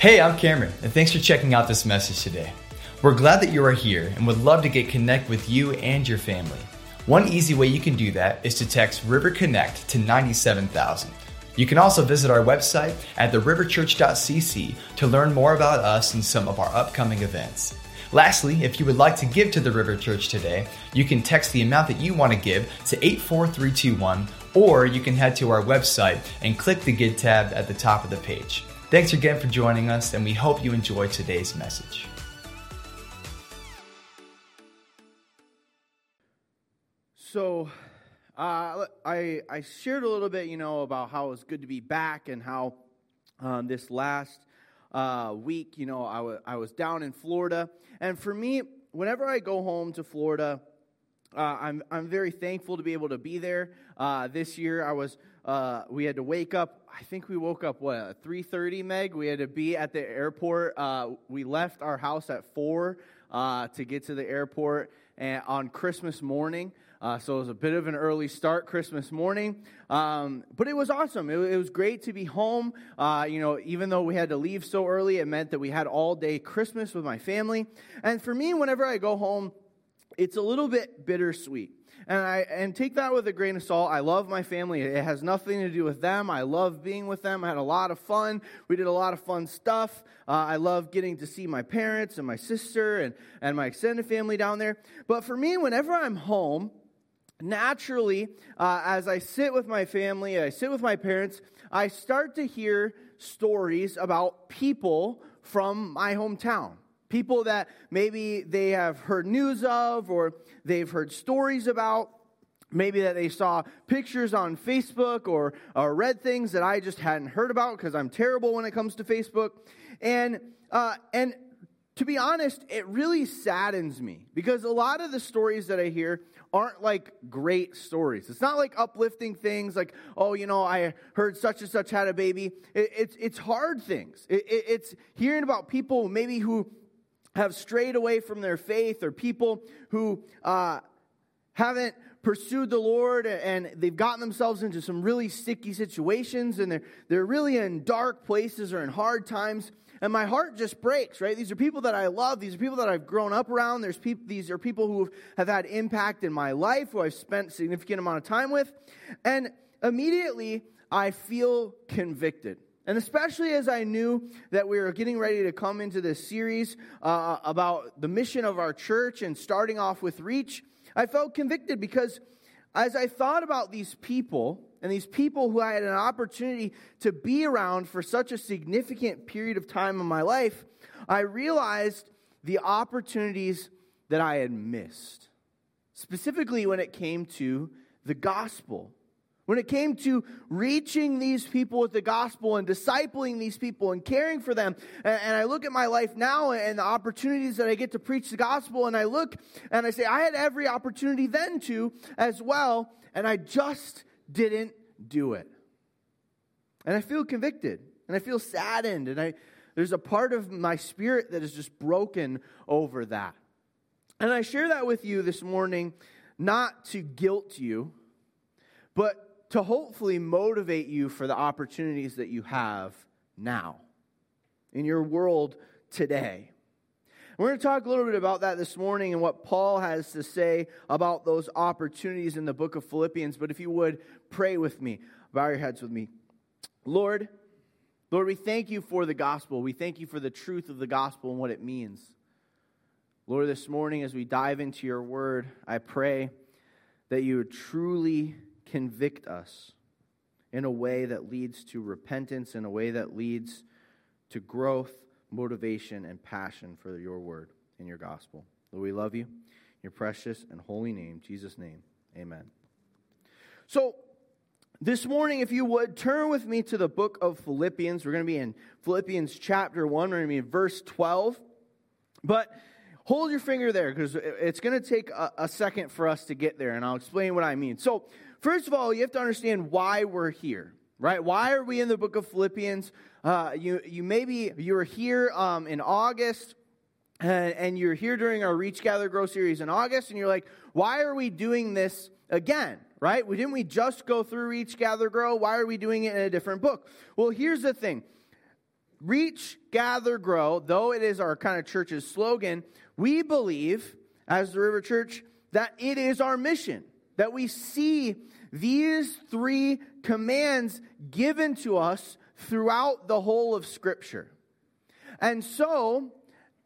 Hey, I'm Cameron, and thanks for checking out this message today. We're glad that you are here and would love to get connect with you and your family. One easy way you can do that is to text River Connect to 97000. You can also visit our website at theriverchurch.cc to learn more about us and some of our upcoming events. Lastly, if you would like to give to the River Church today, you can text the amount that you want to give to 84321 or you can head to our website and click the Give tab at the top of the page. Thanks again for joining us, and we hope you enjoy today's message. So, uh, I I shared a little bit, you know, about how it was good to be back and how um, this last uh, week, you know, I, w- I was down in Florida, and for me, whenever I go home to Florida, uh, I'm I'm very thankful to be able to be there. Uh, this year, I was uh, we had to wake up. I think we woke up what three thirty, Meg. We had to be at the airport. Uh, we left our house at four uh, to get to the airport and on Christmas morning. Uh, so it was a bit of an early start Christmas morning, um, but it was awesome. It, it, was great to be home. Uh, you know, even though we had to leave so early, it meant that we had all day Christmas with my family. And for me, whenever I go home, it's a little bit bittersweet. And I and take that with a grain of salt. I love my family. It has nothing to do with them. I love being with them. I had a lot of fun. We did a lot of fun stuff. Uh, I love getting to see my parents and my sister and, and my extended family down there. But for me, whenever I'm home, naturally, uh, as I sit with my family, I sit with my parents, I start to hear stories about people from my hometown. People that maybe they have heard news of or they've heard stories about. Maybe that they saw pictures on Facebook or, or read things that I just hadn't heard about because I'm terrible when it comes to Facebook. And, uh, and to be honest, it really saddens me because a lot of the stories that I hear aren't like great stories. It's not like uplifting things like, oh, you know, I heard such and such had a baby. It, it's, it's hard things. It, it, it's hearing about people maybe who have strayed away from their faith or people who uh, haven't pursued the Lord and they've gotten themselves into some really sticky situations and they're, they're really in dark places or in hard times and my heart just breaks, right? These are people that I love. These are people that I've grown up around. There's peop- these are people who have had impact in my life, who I've spent significant amount of time with. And immediately, I feel convicted. And especially as I knew that we were getting ready to come into this series uh, about the mission of our church and starting off with Reach, I felt convicted because as I thought about these people, and these people who I had an opportunity to be around for such a significant period of time in my life, I realized the opportunities that I had missed. Specifically, when it came to the gospel. When it came to reaching these people with the gospel and discipling these people and caring for them. And, I look at my life now and the opportunities that I get to preach the gospel, and I look and I say, I had every opportunity then to as well, and I just didn't do it. And I feel convicted and I feel saddened and I there's a part of my spirit that is just broken over that. And I share that with you this morning not to guilt you, but to hopefully motivate you for the opportunities that you have now in your world today. We're going to talk a little bit about that this morning and what Paul has to say about those opportunities in the book of Philippians. But if you would, pray with me. Bow your heads with me. Lord, Lord, we thank you for the gospel. We thank you for the truth of the gospel and what it means. Lord, this morning as we dive into your word, I pray that you would truly convict us in a way that leads to repentance, in a way that leads to growth motivation, and passion for your word and your gospel. Lord, we love you. Your precious and holy name, Jesus' name. Amen. So, this morning, if you would, turn with me to the book of Philippians. We're going to be in Philippians chapter 1. We're going to be in verse 12. But hold your finger there because it's going to take a, a, second for us to get there, and I'll explain what I mean. So, first of all, you have to understand why we're here, right? Why are we in the book of Philippians? Uh, you, you maybe you were here um, in August and, and you're here during our Reach, Gather, Grow series in August, and you're like, why are we doing this again? Right? We, didn't we just go through Reach, Gather, Grow? Why are we doing it in a different book? Well, here's the thing reach, gather, grow, though it is our kind of church's slogan, we believe, as the River Church, that it is our mission, that we see these three commands given to us throughout the whole of Scripture. And so,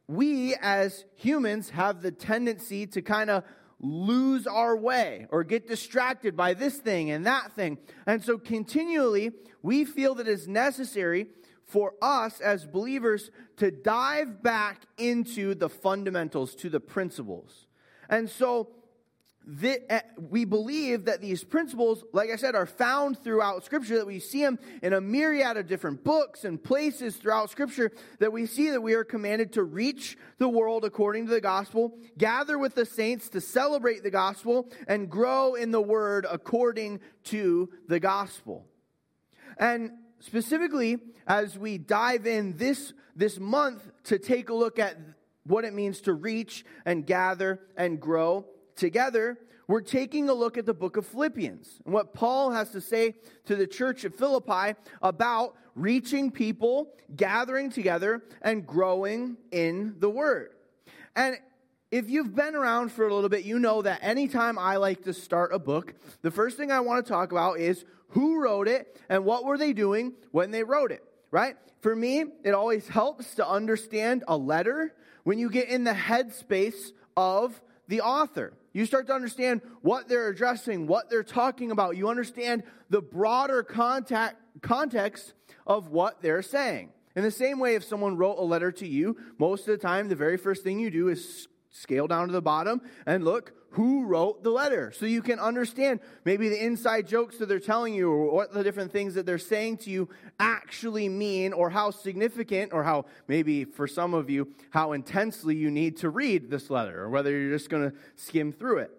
we as humans have the tendency to kind of lose our way or get distracted by this thing and that thing. And so, continually, we feel that it's necessary for us as believers to dive back into the fundamentals, to the principles. And so, Eh, we believe that these principles, like I said, are found throughout Scripture, that we see them in a myriad of different books and places throughout Scripture, that we see that we are commanded to reach the world according to the gospel, gather with the saints to celebrate the gospel, and grow in the word according to the gospel. And specifically, as we dive in this, this month to take a look at what it means to reach and gather and grow, together, we're taking a look at the book of Philippians and what Paul has to say to the church at Philippi about reaching people, gathering together, and growing in the word. And if you've been around for a little bit, you know that anytime I like to start a book, the first thing I want to talk about is who wrote it and what were they doing when they wrote it, right? For me, it always helps to understand a letter when you get in the headspace of the author. You start to understand what they're addressing, what they're talking about. You understand the broader contact, context of what they're saying. In the same way, if someone wrote a letter to you, most of the time, the very first thing you do is scale down to the bottom and look who wrote the letter. So you can understand maybe the inside jokes that they're telling you or what the different things that they're saying to you actually mean or how significant or how maybe for some of you how intensely you need to read this letter or whether you're just going to skim through it.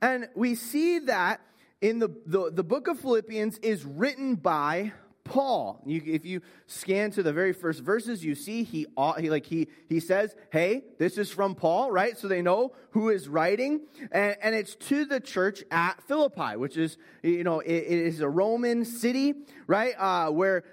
And we see that in the, the, the book of philippians is written by Paul. You, if you scan to the very first verses, you see he, he like he he says, "Hey, this is from Paul," right? So they know who is writing, and, and it's to the church at Philippi, which is you know it, it is a Roman city, right? Uh, where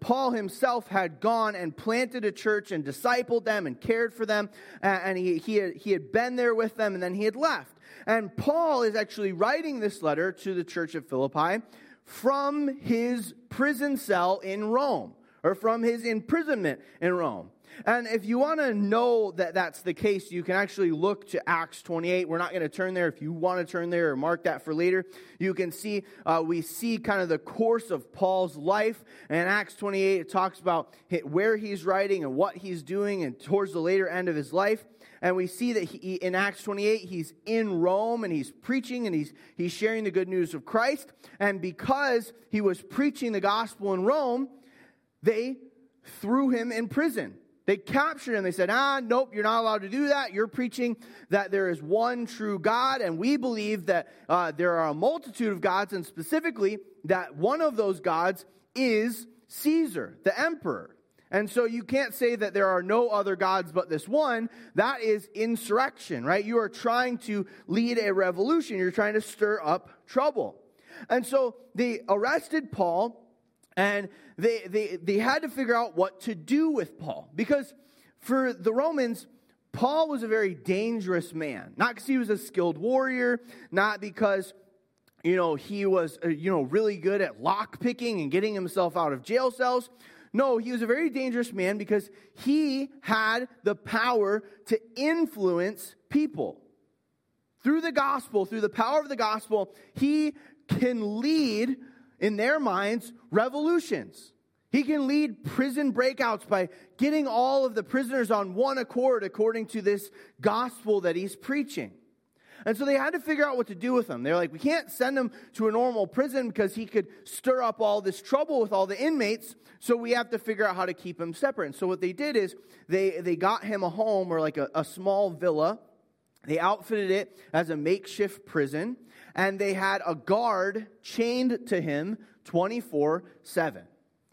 Paul himself had gone and planted a church and discipled them and cared for them, and he he had, he had been there with them, and then he had left. And Paul is actually writing this letter to the church of Philippi from his prison cell in Rome or from his imprisonment in Rome. And if you want to know that that's the case, you can actually look to Acts 28. We're not going to turn there. If you want to turn there or mark that for later, you can see, uh, we see kind of the course of Paul's life. And Acts 28, it talks about where he's writing and what he's doing and towards the later end of his life and we see that he, in Acts 28, he's in Rome and he's preaching and he's, he's sharing the good news of Christ. And because he was preaching the gospel in Rome, they threw him in prison. They captured him. They said, ah, nope, you're not allowed to do that. You're preaching that there is one true God, and we believe that uh, there are a multitude of gods, and specifically that one of those gods is Caesar, the emperor. And so you can't say that there are no other gods but this one. That is insurrection, right? You are trying to lead a revolution. You're trying to stir up trouble. And so they arrested Paul and they, they, they had to figure out what to do with Paul. Because for the Romans, Paul was a very dangerous man. Not because he was a skilled warrior, not because you know he was uh, you know really good at lock picking and getting himself out of jail cells no, he was a very dangerous man because he had the power to influence people. Through the gospel, through the power of the gospel, he can lead, in their minds, revolutions. He can lead prison breakouts by getting all of the prisoners on one accord according to this gospel that he's preaching. And so they had to figure out what to do with him. They're like, we can't send him to a normal prison because he could stir up all this trouble with all the inmates. So we have to figure out how to keep him separate. And so what they did is they, they got him a home or like a, a small villa. They outfitted it as a makeshift prison. And they had a guard chained to him 24 7.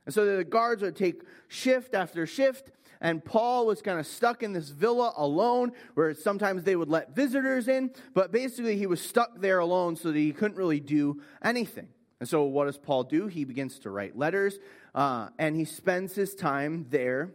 And so the guards would take shift after shift and Paul was kind of stuck in this villa alone, where sometimes they would let visitors in, but basically he was stuck there alone so that he couldn't really do anything. And so, what does Paul do? He begins to write letters, uh, and he spends his time there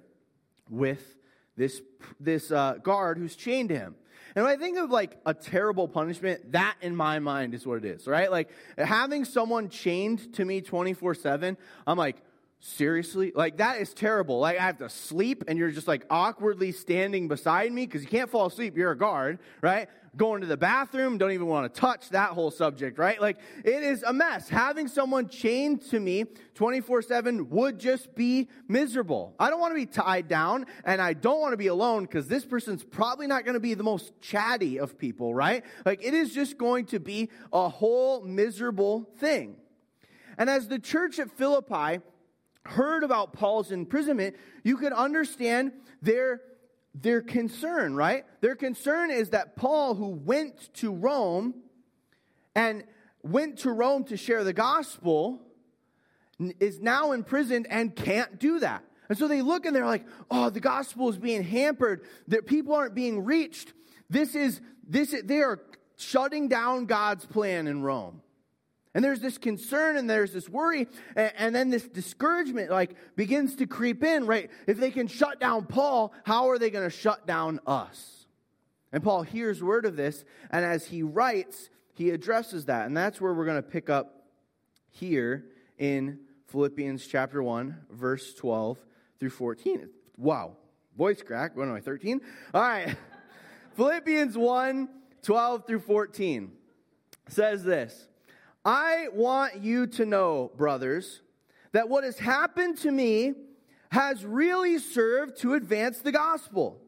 with this, this uh, guard who's chained to him. And when I think of like a terrible punishment, that in my mind is what it is, right? Like having someone chained to me 24 7, I'm like, seriously? Like that is terrible. Like I have to sleep and you're just like awkwardly standing beside me because you can't fall asleep. You're a guard, right? going to the bathroom, don't even want to touch that whole subject, right? Like, it is a mess. Having someone chained to me 24 7 would just be miserable. I don't want to be tied down, and I don't want to be alone because this person's probably not going to be the most chatty of people, right? Like, it is just going to be a whole miserable thing. And as the church at Philippi heard about Paul's imprisonment, you could understand their their concern, right? Their concern is that Paul, who went to Rome and went to Rome to share the gospel, is now imprisoned and can't do that. And so they look and they're like, oh, the gospel is being hampered, that people aren't being reached. This is, this, is, they are shutting down God's plan in Rome. And there's this concern and there's this worry, and, and, then this discouragement like begins to creep in, right? If they can shut down Paul, how are they going to shut down us? And Paul hears word of this, and as he writes, he addresses that. And that's where we're going to pick up here in Philippians chapter 1, verse 12 through 14. Wow. Voice crack. What am I, 13? All right. Philippians 1, 12 through 14 says this. I want you to know, brothers, that what has happened to me has really served to advance the gospel,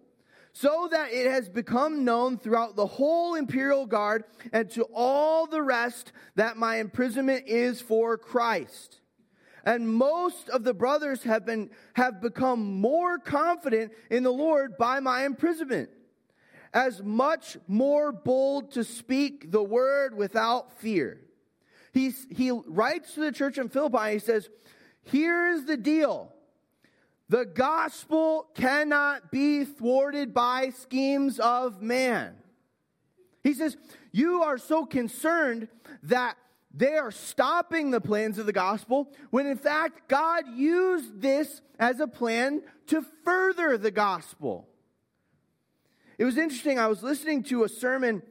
so that it has become known throughout the whole imperial guard and to all the rest that my imprisonment is for Christ. And most of the brothers have been have become more confident in the Lord by my imprisonment, as much more bold to speak the word without fear. He's, he writes to the church in Philippi, he says, Here's the deal the gospel cannot be thwarted by schemes of man. He says, You are so concerned that they are stopping the plans of the gospel when in fact God used this as a plan to further the gospel. It was interesting. I was listening to a sermon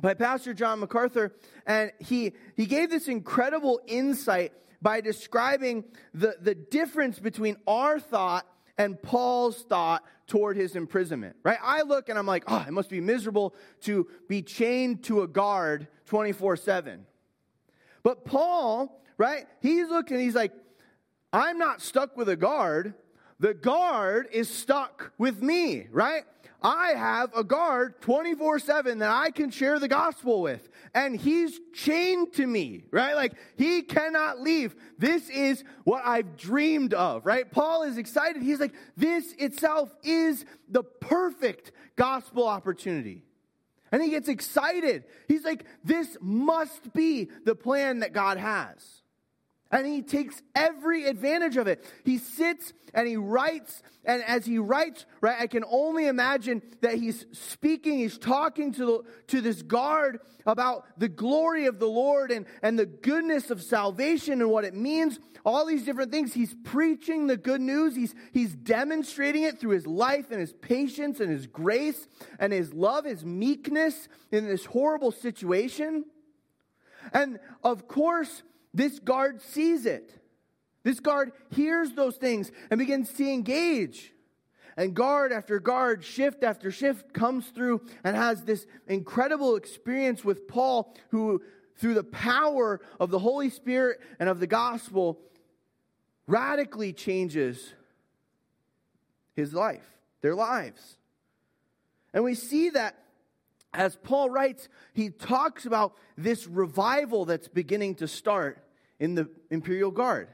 by Pastor John MacArthur, and he, he gave this incredible insight by describing the, the difference between our thought and Paul's thought toward his imprisonment, right? I look and I'm like, oh, it must be miserable to be chained to a guard 24 7. But Paul, right, he's looking, he's like, I'm not stuck with a guard. The guard is stuck with me, right? I have a guard 24 7 that I can share the gospel with. And he's chained to me, right? Like he cannot leave. This is what I've dreamed of, right? Paul is excited. He's like, this itself is the perfect gospel opportunity. And he gets excited. He's like, this must be the plan that God has. And he takes every advantage of it. He sits and he writes, and as he writes, right, I can only imagine that he's speaking, he's talking to, the, to this guard about the glory of the Lord and, and the goodness of salvation and what it means, all these different things. He's preaching the good news, he's, he's demonstrating it through his life and his patience and his grace and his love, his meekness in this horrible situation. And of course, this guard sees it. This guard hears those things and begins to engage. And guard after guard, shift after shift comes through and has this incredible experience with Paul, who, through the power of the Holy Spirit and of the gospel, radically changes his life, their lives. And we see that as Paul writes, he talks about this revival that's beginning to start in the imperial guard.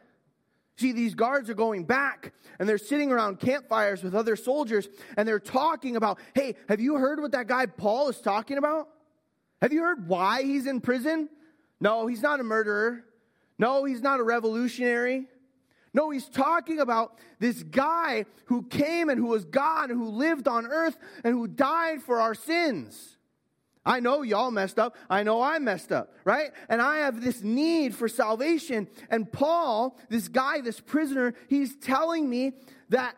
See, these guards are going back and they're sitting around campfires with other soldiers and they're talking about, hey, have you heard what that guy Paul is talking about? Have you heard why he's in prison? No, he's not a murderer. No, he's not a revolutionary. No, he's talking about this guy who came and who was God and who lived on earth and who died for our sins. I know y'all messed up. I know I messed up, right? And I have this need for salvation. And Paul, this guy, this prisoner, he's telling me that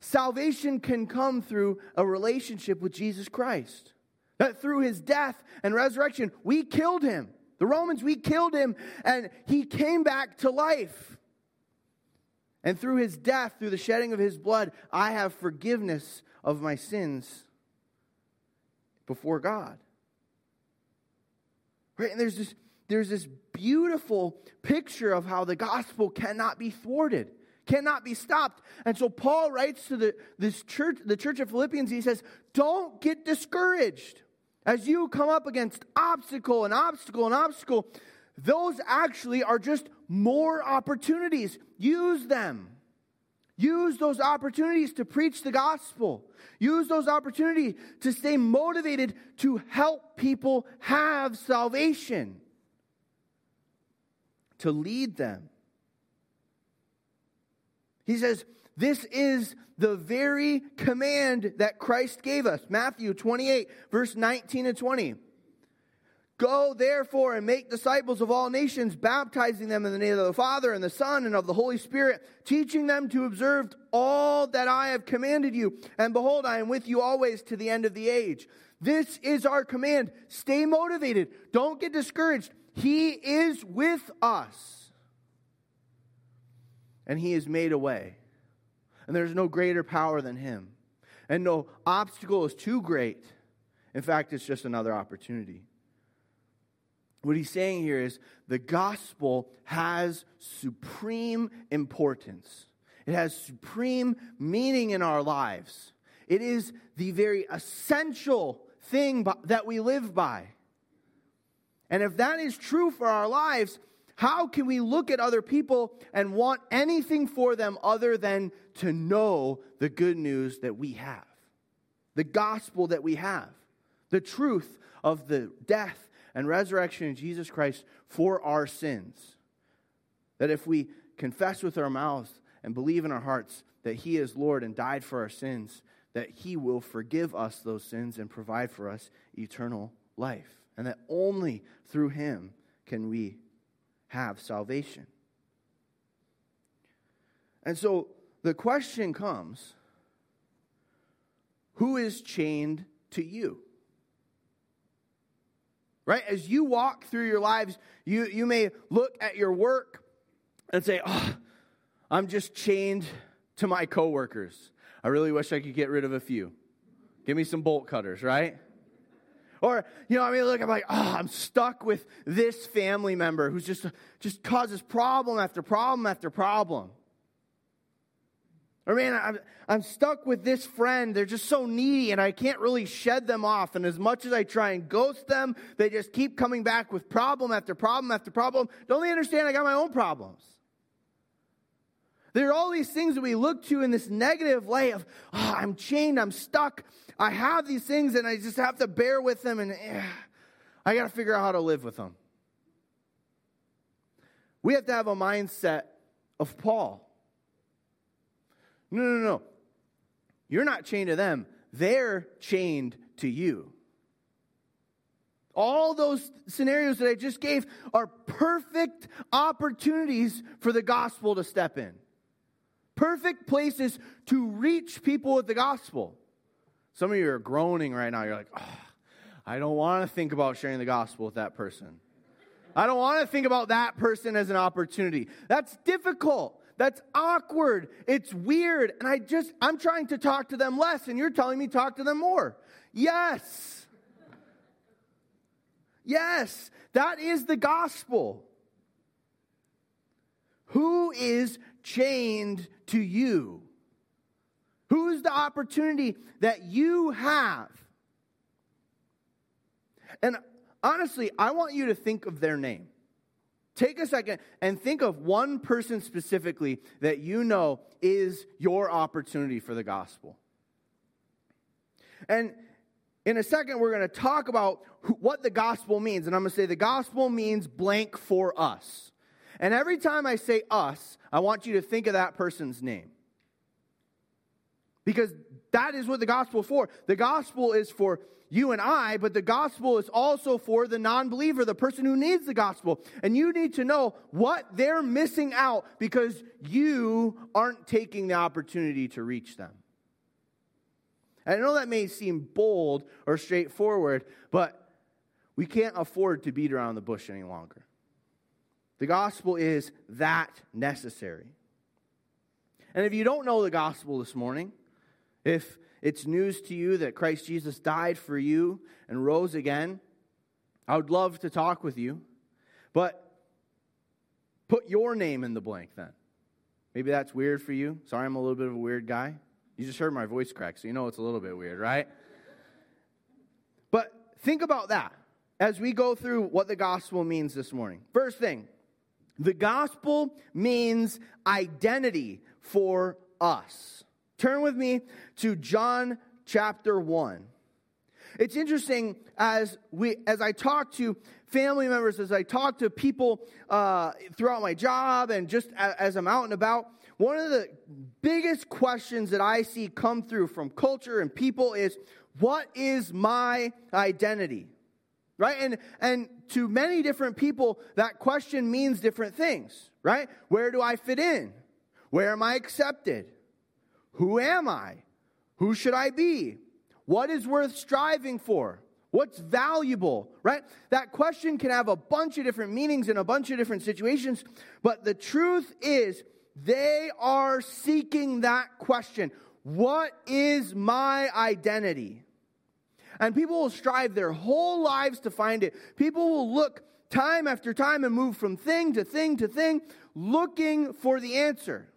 salvation can come through a relationship with Jesus Christ. That through his death and resurrection, we killed him. The Romans, we killed him, and he came back to life. And through his death, through the shedding of his blood, I have forgiveness of my sins before God. Right? And there's this, there's this beautiful picture of how the gospel cannot be thwarted, cannot be stopped. And so Paul writes to the, this church, the church of Philippians, he says, Don't get discouraged. As you come up against obstacle and obstacle and obstacle, those actually are just more opportunities. Use them. Use those opportunities to preach the gospel. Use those opportunities to stay motivated to help people have salvation, to lead them. He says, This is the very command that Christ gave us. Matthew 28, verse 19 and 20. Go therefore and make disciples of all nations, baptizing them in the name of the Father and the Son and of the Holy Spirit, teaching them to observe all that I have commanded you. And behold, I am with you always to the end of the age. This is our command. Stay motivated. Don't get discouraged. He is with us. And He has made a way. And there's no greater power than Him. And no obstacle is too great. In fact, it's just another opportunity. What he's saying here is the gospel has supreme importance. It has supreme meaning in our lives. It is the very essential thing that we live by. And if that is true for our lives, how can we look at other people and want anything for them other than to know the good news that we have? The gospel that we have, the truth of the death and resurrection in Jesus Christ for our sins. That if we confess with our mouths and believe in our hearts that He is Lord and died for our sins, that He will forgive us those sins and provide for us eternal life. And that only through Him can we have salvation. And so the question comes who is chained to you? Right? As you walk through your lives, you, you may look at your work and say, oh, I'm just chained to my coworkers. I really wish I could get rid of a few. Give me some bolt cutters, right? Or, you know, I mean, look, I'm like, oh, I'm stuck with this family member who's just, just causes problem after problem after problem. Or, man, I'm, I'm stuck with this friend. They're just so needy and I can't really shed them off. And as much as I try and ghost them, they just keep coming back with problem after problem after problem. Don't they understand I got my own problems? There are all these things that we look to in this negative way of, oh, I'm chained, I'm stuck. I have these things and I just have to bear with them and eh, I got to figure out how to live with them. We have to have a mindset of Paul. No, no, no. You're not chained to them, they're chained to you. All those scenarios that I just gave are perfect opportunities for the gospel to step in. Perfect places to reach people with the gospel. Some of you are groaning right now. You're like, oh, I don't want to think about sharing the gospel with that person. I don't want to think about that person as an opportunity. That's difficult. That's awkward. It's weird. And I just, I'm trying to talk to them less, and you're telling me talk to them more. Yes. Yes, that is the gospel. Who is chained to you? Who is the opportunity that you have? And honestly, I want you to think of their name. Take a second and think of one person specifically that you know is your opportunity for the gospel. And in a second, we're going to talk about what the gospel means. And I'm going to say the gospel means blank for us. And every time I say us, I want you to think of that person's name. Because that is what the gospel is for. The gospel is for you and I, but the gospel is also for the non believer, the person who needs the gospel. And you need to know what they're missing out because you aren't taking the opportunity to reach them. And I know that may seem bold or straightforward, but we can't afford to beat around the bush any longer. The gospel is that necessary. And if you don't know the gospel this morning, if it's news to you that Christ Jesus died for you and rose again, I would love to talk with you. But put your name in the blank then. Maybe that's weird for you. Sorry, I'm a little bit of a weird guy. You just heard my voice crack, so you know it's a little bit weird, right? But think about that as we go through what the gospel means this morning. First thing, the gospel means identity for us. Turn with me to John chapter 1. It's interesting as we as I talk to family members, as I talk to people uh, throughout my job, and just as, as I'm out and about. One of the biggest questions that I see come through from culture and people is, "What is my identity?" Right, and and to many different people, that question means different things. Right, where do I fit in? Where am I accepted? Who am I? Who should I be? What is worth striving for? What's valuable, right? That question can have a bunch of different meanings in a bunch of different situations, but the truth is they are seeking that question. What is my identity? And people will strive their whole lives to find it. People will look time after time and move from thing to thing to thing, looking for the answer.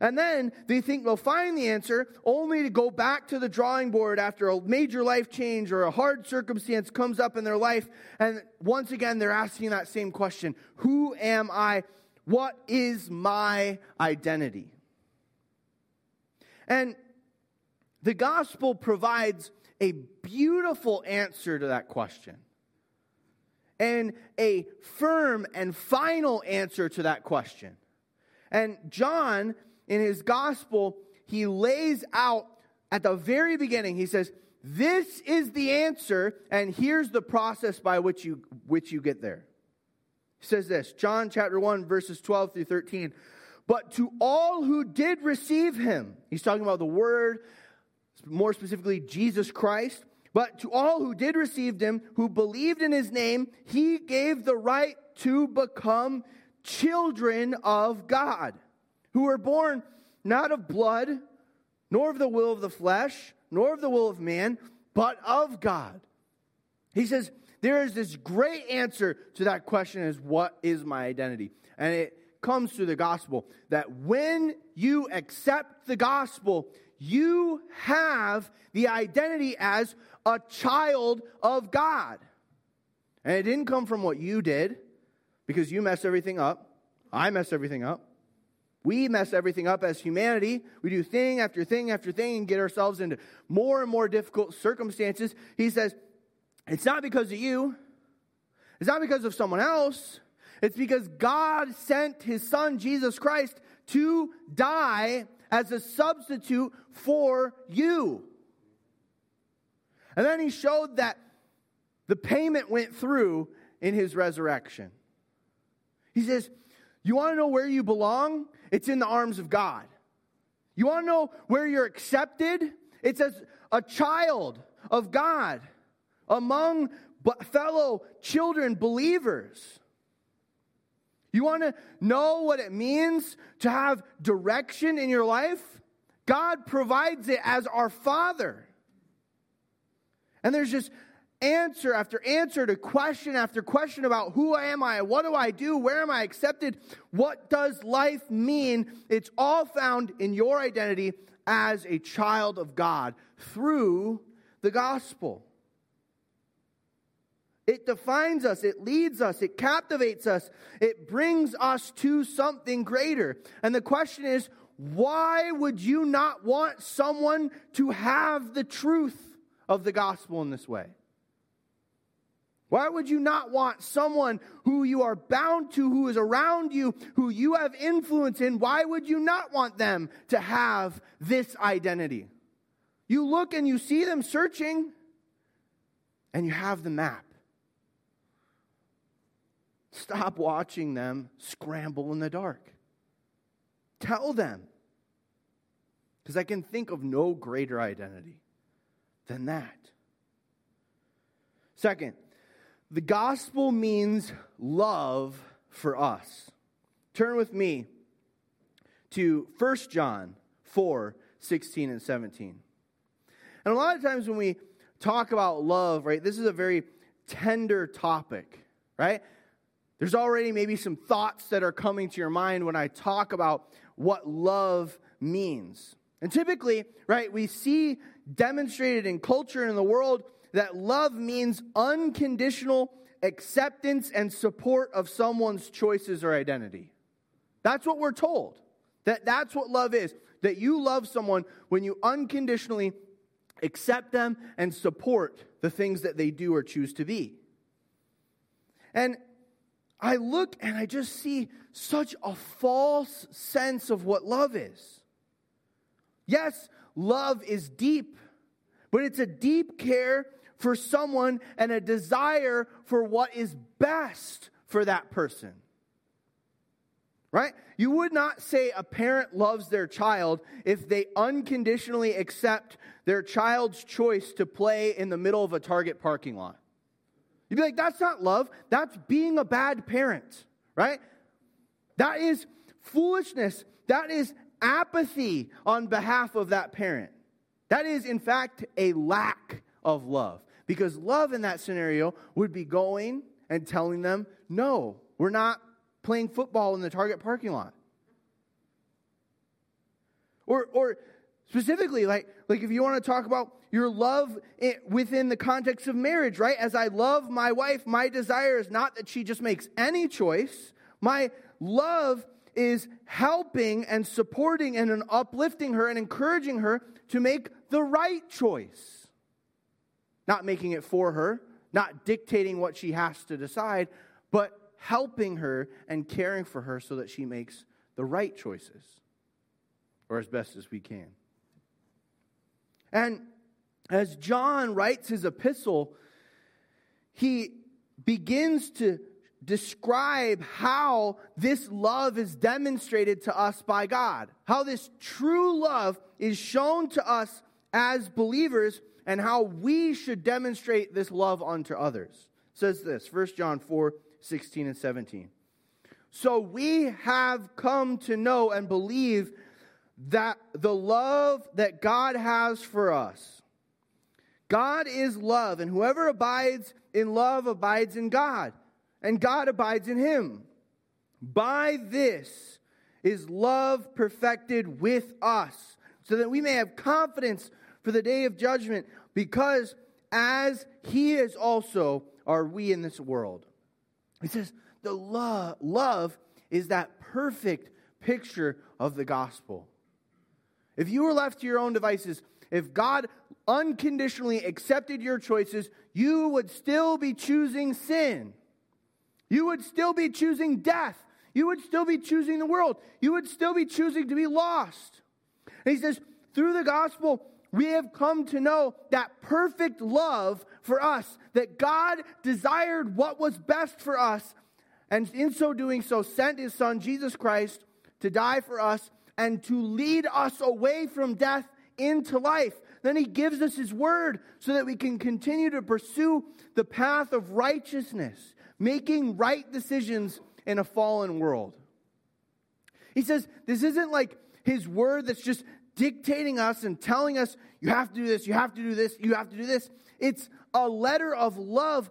And then they think they'll find the answer only to go back to the drawing board after a major life change or a hard circumstance comes up in their life. And once again, they're asking that same question Who am I? What is my identity? And the gospel provides a beautiful answer to that question and a firm and final answer to that question. And John in his gospel, he lays out at the very beginning, he says, This is the answer, and here's the process by which you, which you get there. He says this John chapter 1, verses 12 through 13. But to all who did receive him, he's talking about the word, more specifically, Jesus Christ. But to all who did receive him, who believed in his name, he gave the right to become children of God who were born not of blood, nor of the will of the flesh, nor of the will of man, but of God. He says, there is this great answer to that question is what is my identity? And it comes through the gospel that when you accept the gospel, you have the identity as a child of God. And it didn't come from what you did because you messed everything up. I messed everything up. We mess everything up as humanity. We do thing after thing after thing and get ourselves into more and more difficult circumstances. He says, It's not because of you, it's not because of someone else. It's because God sent his son, Jesus Christ, to die as a substitute for you. And then he showed that the payment went through in his resurrection. He says, You want to know where you belong? It's in the arms of God. You want to know where you're accepted? It's as a child of God among fellow children, believers. You want to know what it means to have direction in your life? God provides it as our Father. And there's just answer after answer to question after question about who am I? What do I do? Where am I accepted? What does life mean? It's all found in your identity as a child of God through the gospel. It defines us, it leads us, it captivates us, it brings us to something greater. And the question is, why would you not want someone to have the truth of the gospel in this way? Why would you not want someone who you are bound to, who is around you, who you have influence in? Why would you not want them to have this identity? You look and you see them searching, and you have the map. Stop watching them scramble in the dark. Tell them. Because I can think of no greater identity than that. Second, the gospel means love for us. Turn with me to 1 John 4 16 and 17. And a lot of times when we talk about love, right, this is a very tender topic, right? There's already maybe some thoughts that are coming to your mind when I talk about what love means. And typically, right, we see demonstrated in culture and in the world that love means unconditional acceptance and support of someone's choices or identity. That's what we're told. That that's what love is. That you love someone when you unconditionally accept them and support the things that they do or choose to be. And I look and I just see such a false sense of what love is. Yes, love is deep, but it's a deep care for someone and a desire for what is best for that person. Right? You would not say a parent loves their child if they unconditionally accept their child's choice to play in the middle of a Target parking lot. You'd be like, that's not love. That's being a bad parent, right? That is foolishness. That is apathy on behalf of that parent. That is, in fact, a lack of love. Because love in that scenario would be going and telling them, no, we're not playing football in the Target parking lot. Or, or specifically, like, like if you want to talk about your love within the context of marriage, right? As I love my wife, my desire is not that she just makes any choice. My love is helping and supporting and uplifting her and encouraging her to make the right choice. Not making it for her, not dictating what she has to decide, but helping her and caring for her so that she makes the right choices, or as best as we can. And as John writes his epistle, he begins to describe how this love is demonstrated to us by God, how this true love is shown to us as believers, and how we should demonstrate this love unto others. It says this, 1 John 4 16 and 17. So we have come to know and believe that the love that God has for us. God is love, and whoever abides in love abides in God, and God abides in him. By this is love perfected with us, so that we may have confidence for the day of judgment, because as he is also are we in this world. He says the love, love is that perfect picture of the gospel. If you were left to your own devices, if God unconditionally accepted your choices, you would still be choosing sin. You would still be choosing death. You would still be choosing the world. You would still be choosing to be lost. And he says, through the gospel, we have come to know that perfect love for us, that God desired what was best for us, and in so doing so, sent his son, Jesus Christ, to die for us and to lead us away from death into life. Then he gives us his word so that we can continue to pursue the path of righteousness, making right decisions in a fallen world. He says this isn't like his word that's just dictating us and telling us, you have to do this, you have to do this, you have to do this. It's a letter of love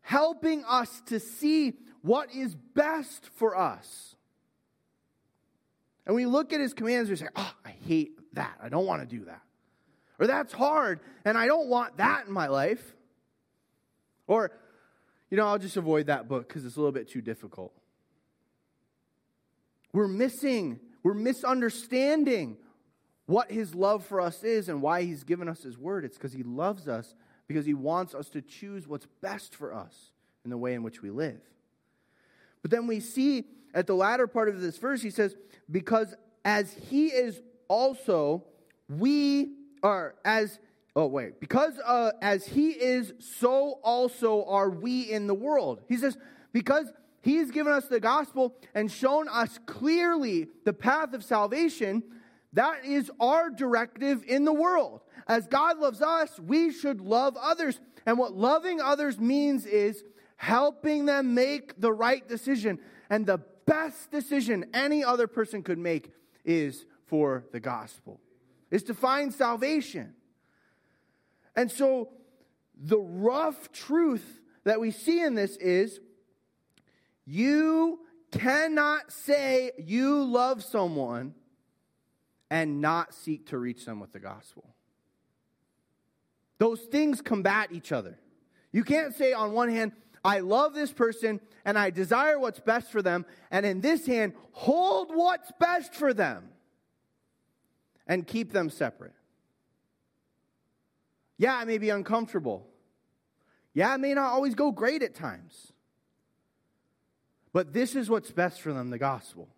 helping us to see what is best for us. And we look at his commands and we say, oh, I hate that. I don't want to do that. Or that's hard and I don't want that in my life. Or, you know, I'll just avoid that book because it's a little bit too difficult. We're missing, we're misunderstanding what his love for us is and why he's given us his word. It's because he loves us, because he wants us to choose what's best for us in the way in which we live. But then we see at the latter part of this verse, he says, because as he is also, we are, as oh wait, because uh, as he is, so also are we in the world. He says, because he's given us the gospel and shown us clearly the path of salvation, that is our directive in the world. As God loves us, we should love others. And what loving others means is helping them make the right decision. And the best decision any other person could make is for the gospel, is to find salvation. And so the rough truth that we see in this is you cannot say you love someone and not seek to reach them with the gospel. Those things combat each other. You can't say, on one hand, I love this person and I desire what's best for them, and in this hand, hold what's best for them and keep them separate. Yeah, it may be uncomfortable. Yeah, it may not always go great at times. But this is what's best for them the gospel.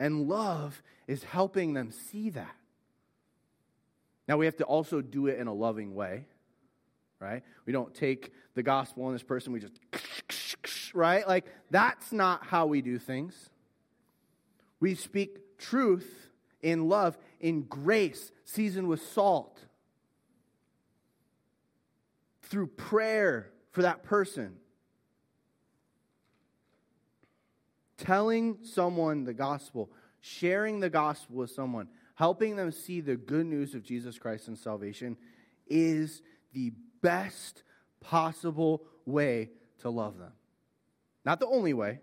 And love is helping them see that. Now, we have to also do it in a loving way, right? We don't take the gospel on this person, we just, right? Like, that's not how we do things. We speak truth in love, in grace, seasoned with salt, through prayer for that person. Telling someone the gospel, sharing the gospel with someone helping them see the good news of Jesus Christ and salvation is the best possible way to love them. Not the only way.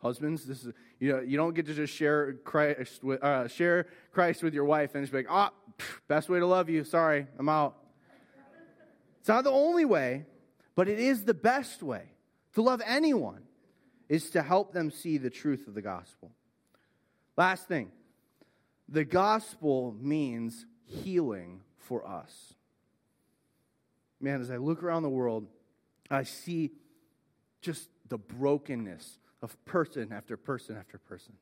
Husbands, this is you know you don't get to just share Christ with uh, share Christ with your wife and just be like, ah, best way to love you. Sorry, I'm out. It's not the only way, but it is the best way to love anyone is to help them see the truth of the gospel. Last thing, the gospel means healing for us. Man, as I look around the world, I see just the brokenness of person after person after person.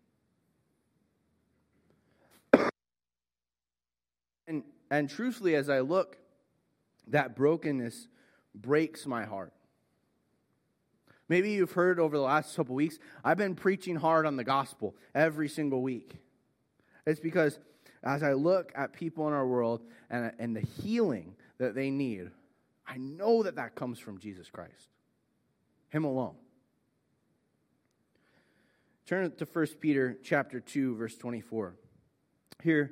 and, and truthfully, as I look, that brokenness breaks my heart. Maybe you've heard over the last couple weeks, I've been preaching hard on the gospel every single week. It's because as I look at people in our world and, and the healing that they need, I know that that comes from Jesus Christ, Him alone. Turn to 1 Peter chapter 2, verse 24. Here,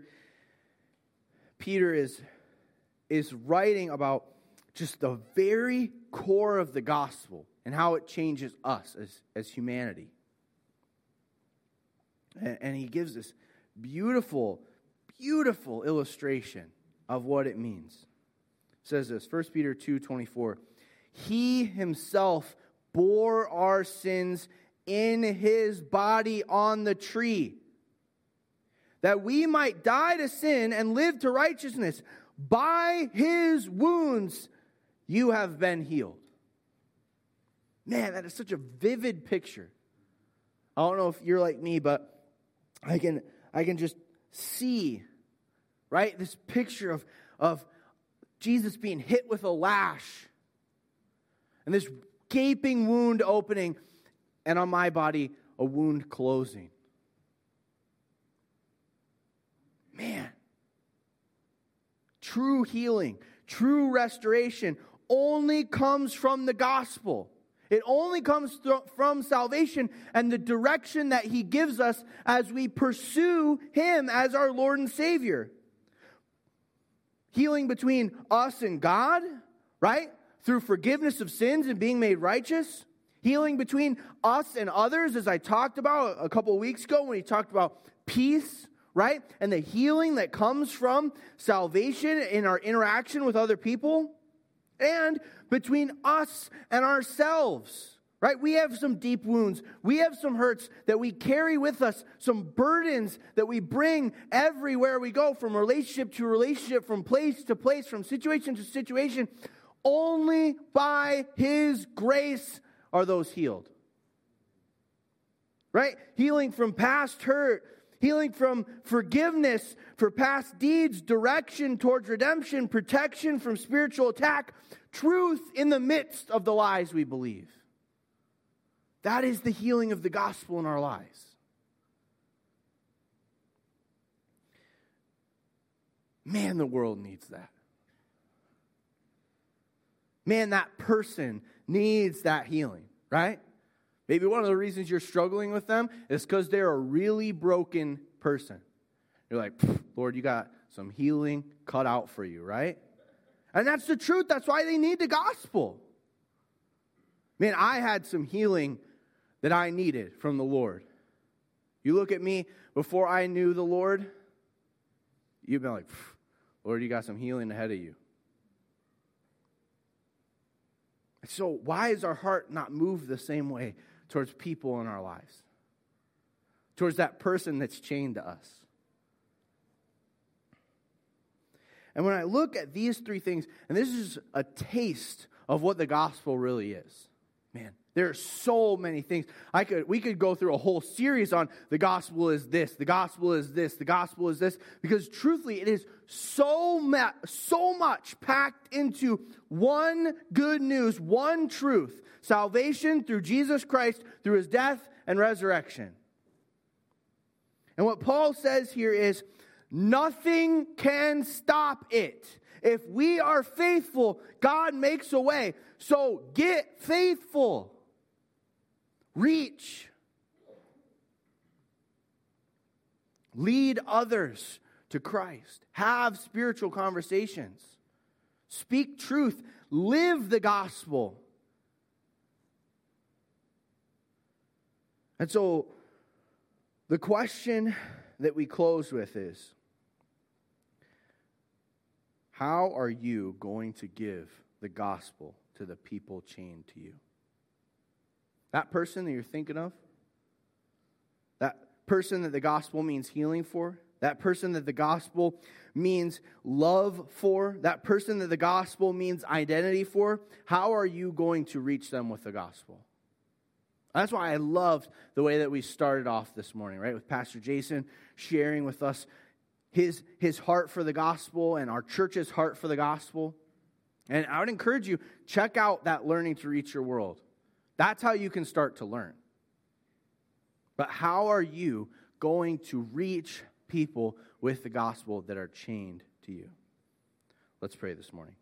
Peter is, is writing about just the very core of the gospel and how it changes us as, as humanity. And, and he gives this beautiful, beautiful illustration of what it means. It says this 1 Peter 2 24. He himself bore our sins in his body on the tree, that we might die to sin and live to righteousness. By his wounds you have been healed. Man, that is such a vivid picture. I don't know if you're like me, but I can I can just see, right? This picture of, of Jesus being hit with a lash and this gaping wound opening, and on my body, a wound closing. Man, true healing, true restoration only comes from the gospel. It only comes th- from salvation and the direction that He gives us as we pursue Him as our Lord and Savior. Healing between us and God, right? Through forgiveness of sins and being made righteous. Healing between us and others, as I talked about a couple weeks ago when he talked about peace, right? And the healing that comes from salvation in our interaction with other people and between us and ourselves. Right? We have some deep wounds. We have some hurts that we carry with us, some burdens that we bring everywhere we go, from relationship to relationship, from place to place, from situation to situation. Only by His grace are those healed. Right? Healing from past hurt, healing from forgiveness for past deeds, direction towards redemption, protection from spiritual attack, truth in the midst of the lies we believe. That is the healing of the gospel in our lives. Man, the world needs that. Man, that person needs that healing, right? Maybe one of the reasons you're struggling with them is because they're a really broken person. You're like, Lord, you got some healing cut out for you, right? And that's the truth. That's why they need the gospel. Man, I had some healing that I needed from the Lord. You look at me before I knew the Lord, you've been like, Lord, you got some healing ahead of you. So, why is our heart not moved the same way towards people in our lives, towards that person that's chained to us. And when I look at these three things, and this is a taste of what the gospel really is, man, there are so many things. I could we could go through a whole series on the gospel is this, the gospel is this, the gospel is this, because truthfully, it is so ma- so much packed into one good news, one truth: salvation through Jesus Christ, through His death and resurrection. And what Paul says here is, nothing can stop it. If we are faithful, God makes a way. So get faithful. Reach, lead others to Christ, have spiritual conversations, speak truth, live the gospel. And so the question that we close with is How are you going to give the gospel to the people chained to you? That person that you're thinking of, that person that the gospel means healing for, that person that the gospel means love for, that person that the gospel means identity for, how are you going to reach them with the gospel? That's why I loved the way that we started off this morning, right? With Pastor Jason sharing with us his, his heart for the gospel and our church's heart for the gospel. And I would encourage you, check out that Learning to Reach Your World. That's how you can start to learn. But how are you going to reach people with the gospel that are chained to you? Let's pray this morning.